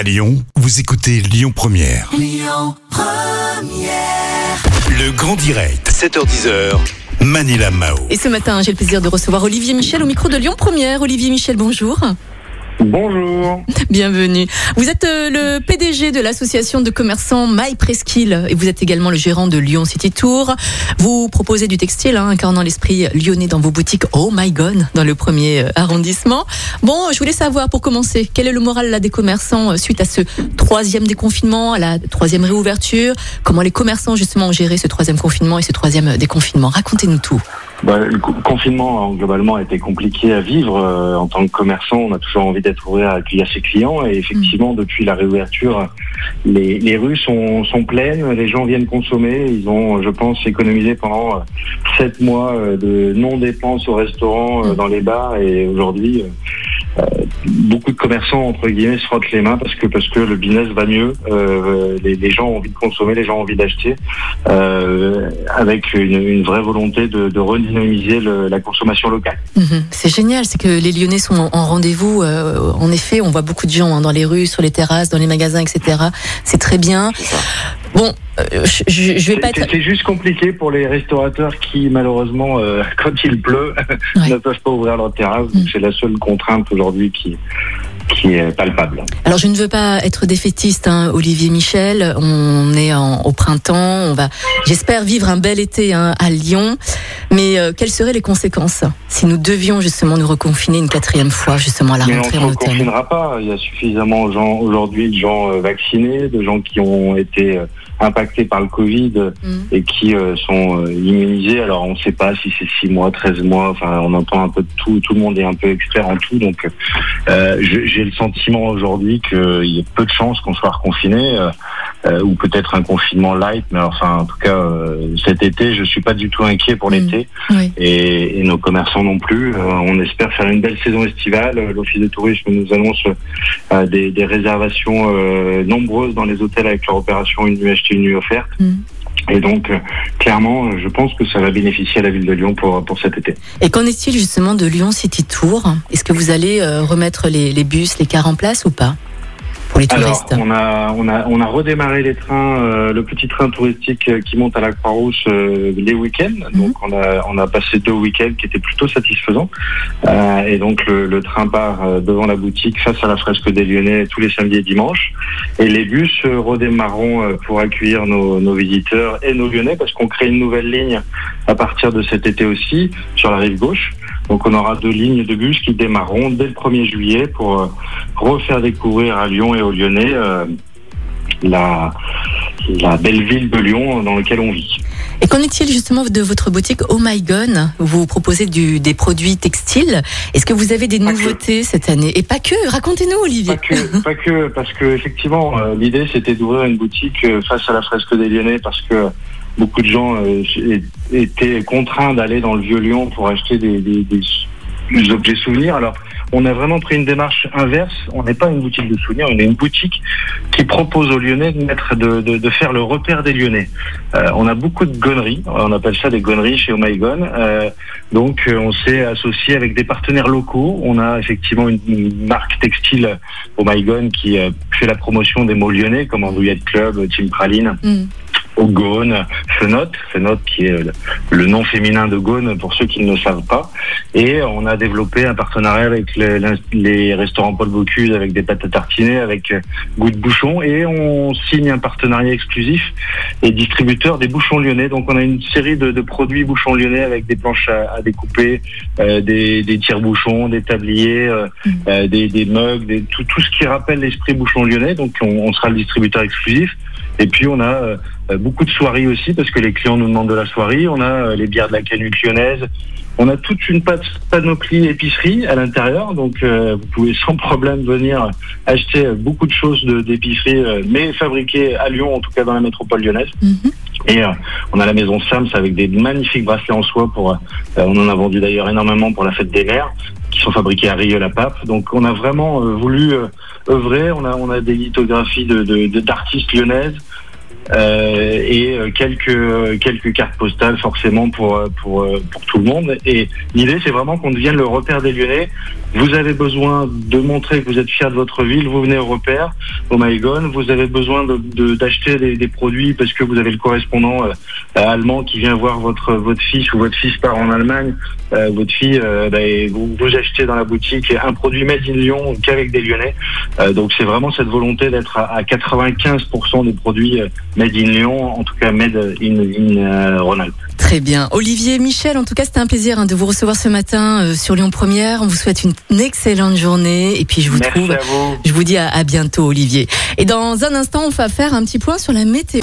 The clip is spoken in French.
À Lyon, vous écoutez Lyon Première. Le grand direct, 7h10h. Manila Mao. Et ce matin, j'ai le plaisir de recevoir Olivier Michel au micro de Lyon Première. Olivier Michel, bonjour. Bonjour. Bienvenue. Vous êtes euh, le PDG de l'association de commerçants My Presqu'île et vous êtes également le gérant de Lyon City Tour. Vous proposez du textile, hein, incarnant l'esprit lyonnais dans vos boutiques Oh My God dans le premier euh, arrondissement. Bon, je voulais savoir pour commencer, quel est le moral là des commerçants euh, suite à ce troisième déconfinement, à la troisième réouverture? Comment les commerçants justement ont géré ce troisième confinement et ce troisième déconfinement? Racontez-nous tout. Bah, le co- confinement, hein, globalement, a été compliqué à vivre. Euh, en tant que commerçant, on a toujours envie d'être ouvert à accueillir ses clients. Et effectivement, depuis la réouverture, les, rues sont, pleines. Les gens viennent consommer. Ils ont, je pense, économisé pendant euh, sept mois euh, de non-dépenses au restaurant, dans les bars. Et aujourd'hui, beaucoup de commerçants, entre guillemets, se frottent les mains parce que, parce que le business va mieux. Euh, les, les gens ont envie de consommer, les gens ont envie d'acheter. Euh, avec une, une vraie volonté de, de redynamiser le- la consommation locale. Mhm. C'est génial, c'est que les Lyonnais sont en- en rendez-vous. euh, en effet, on voit beaucoup de gens hein, dans les rues, sur les terrasses, dans les magasins, etc. C'est très bien. Bon, euh, je, je- je vais pas C'est être. c'est juste compliqué pour les restaurateurs qui, malheureusement, euh, quand il pleut, Ouais. ne peuvent pas ouvrir leur terrasse. Mm. C'est la seule contrainte aujourd'hui qui, qui est palpable. Alors, je ne veux pas être défaitiste, hein, Olivier Michel. On est en- au printemps. On va, j'espère, vivre un bel été hein, à Lyon. Mais euh, quelles seraient les conséquences si nous devions justement nous reconfiner une quatrième fois, justement à la Mais on rentrée ne en automne? confinera pas. Il y a suffisamment de gens aujourd'hui de gens euh, vaccinés, de gens qui ont été euh, impactés par le Covid Mm. et qui euh, sont euh, immunisés. Alors on ne sait pas si c'est 6 mois, 13 mois. Enfin, on entend un peu de tout. Tout le monde est un peu expert en tout. Donc, euh, j'ai le sentiment aujourd'hui qu'il y a peu de chances qu'on soit reconfiné. ou peut-être un confinement light, mais enfin en tout cas cet été je suis pas du tout inquiet pour Mm. l'été Oui. et, et nos commerçants non plus. On espère faire une belle saison estivale. L'Office de tourisme nous annonce des, des réservations nombreuses dans les hôtels avec leur opération une nuit une nuit offerte. Mm. Et donc, euh, clairement, je pense que ça va bénéficier à la ville de Lyon pour, pour cet été. Et qu'en est-il justement de Lyon City Tour? Est-ce que vous allez euh, remettre les, les bus, les cars en place ou pas? Pour les Alors, on a, on a, on a redémarré les trains, euh, le petit train touristique euh, qui monte à la Croix-Rousse euh, les week-ends. Donc, on a, on a passé deux week-ends qui étaient plutôt satisfaisants. Euh, et donc, le, le train part euh, devant la boutique face à la fresque des Lyonnais tous les samedis et dimanches. Et les bus euh, redémarreront pour accueillir nos, nos visiteurs et nos Lyonnais parce qu'on crée une nouvelle ligne à partir de cet été aussi sur la rive gauche. Donc, on aura deux lignes de bus qui démarreront dès le 1er juillet pour euh, refaire découvrir à Lyon et aux Lyonnais euh, la, la belle ville de Lyon dans laquelle on vit. Et qu'en est-il justement de votre boutique Oh My Gone? Vous proposez du, des produits textiles. Est-ce que vous avez des Pas que. nouveautés cette année? Et pas que, racontez-nous Olivier. Pas que, pas que parce que effectivement, euh, l'idée c'était d'ouvrir une boutique face à la fresque des Lyonnais parce que beaucoup de gens euh, étaient contraints d'aller dans le vieux Lyon pour acheter des, objets souvenirs. Alors, on a vraiment pris une démarche inverse. On n'est pas une boutique de souvenirs, on est une boutique qui propose aux Lyonnais de, faire le repère des Lyonnais. Euh, on a beaucoup de gonneries, on appelle ça des gonneries chez My Gone. Euh, donc, on s'est associé avec des partenaires locaux. On a effectivement une, marque textile My Gone qui fait la promotion des mots lyonnais comme Andouillette Club, Team Praline, Hmm. Au Gaune, Fenote, Fenote qui est le, nom féminin de Gaune pour ceux qui ne le savent pas. Et on a développé un partenariat avec les restaurants Paul Bocuse, avec des pâtes à tartiner, avec euh, Goût de Bouchon. Et on signe un partenariat exclusif et distributeur des bouchons lyonnais. Donc on a une série de, de produits bouchons lyonnais avec des planches à, à découper, euh, des, des tire-bouchons, des tabliers, euh, Mm. euh, des, des mugs, des, tout, tout ce qui rappelle l'esprit bouchon lyonnais. Donc on, on sera le distributeur exclusif. Et puis on a beaucoup de soirées aussi parce que les clients nous demandent de la soirée. On a euh, les bières de la canute lyonnaise. On a toute une panoplie épicerie à l'intérieur, donc euh, vous pouvez sans problème venir acheter euh, beaucoup de choses d'épicerie, euh, mais fabriquées à Lyon, en tout cas dans la métropole lyonnaise. Mhm. Et euh, on a la maison Sams avec des magnifiques bracelets en soie pour. euh, on en a vendu d'ailleurs énormément pour la fête des mères, qui sont fabriqués à Rieux-la-Pape. Donc on a vraiment euh, voulu euh, œuvrer. On a on a des lithographies de de- de- d'artistes lyonnaises. Euh, et euh, quelques quelques cartes postales forcément pour euh, pour pour tout le monde. Et l'idée c'est vraiment qu'on devienne le repère des Lyonnais. Vous avez besoin de montrer que vous êtes fier de votre ville. Vous venez au repère, au Maïgon. Vous avez besoin de d'acheter des, des, produits parce que vous avez le correspondant allemand qui vient voir votre votre fils ou votre fils part en Allemagne. votre fille, ben, vous, vous achetez dans la boutique un produit made in Lyon qu'avec des Lyonnais. donc c'est vraiment cette volonté d'être à, à 95% des produits Made in Lyon, en tout cas Made in, in euh, Rhône-Alpes. Très bien. Olivier, Michel, en tout cas, c'était un plaisir hein, de vous recevoir ce matin euh, sur Lyon Première. On vous souhaite une excellente journée et puis je vous Merci trouve, à vous. je vous dis à, à bientôt, Olivier. Et dans un instant, on va faire un petit point sur la météo.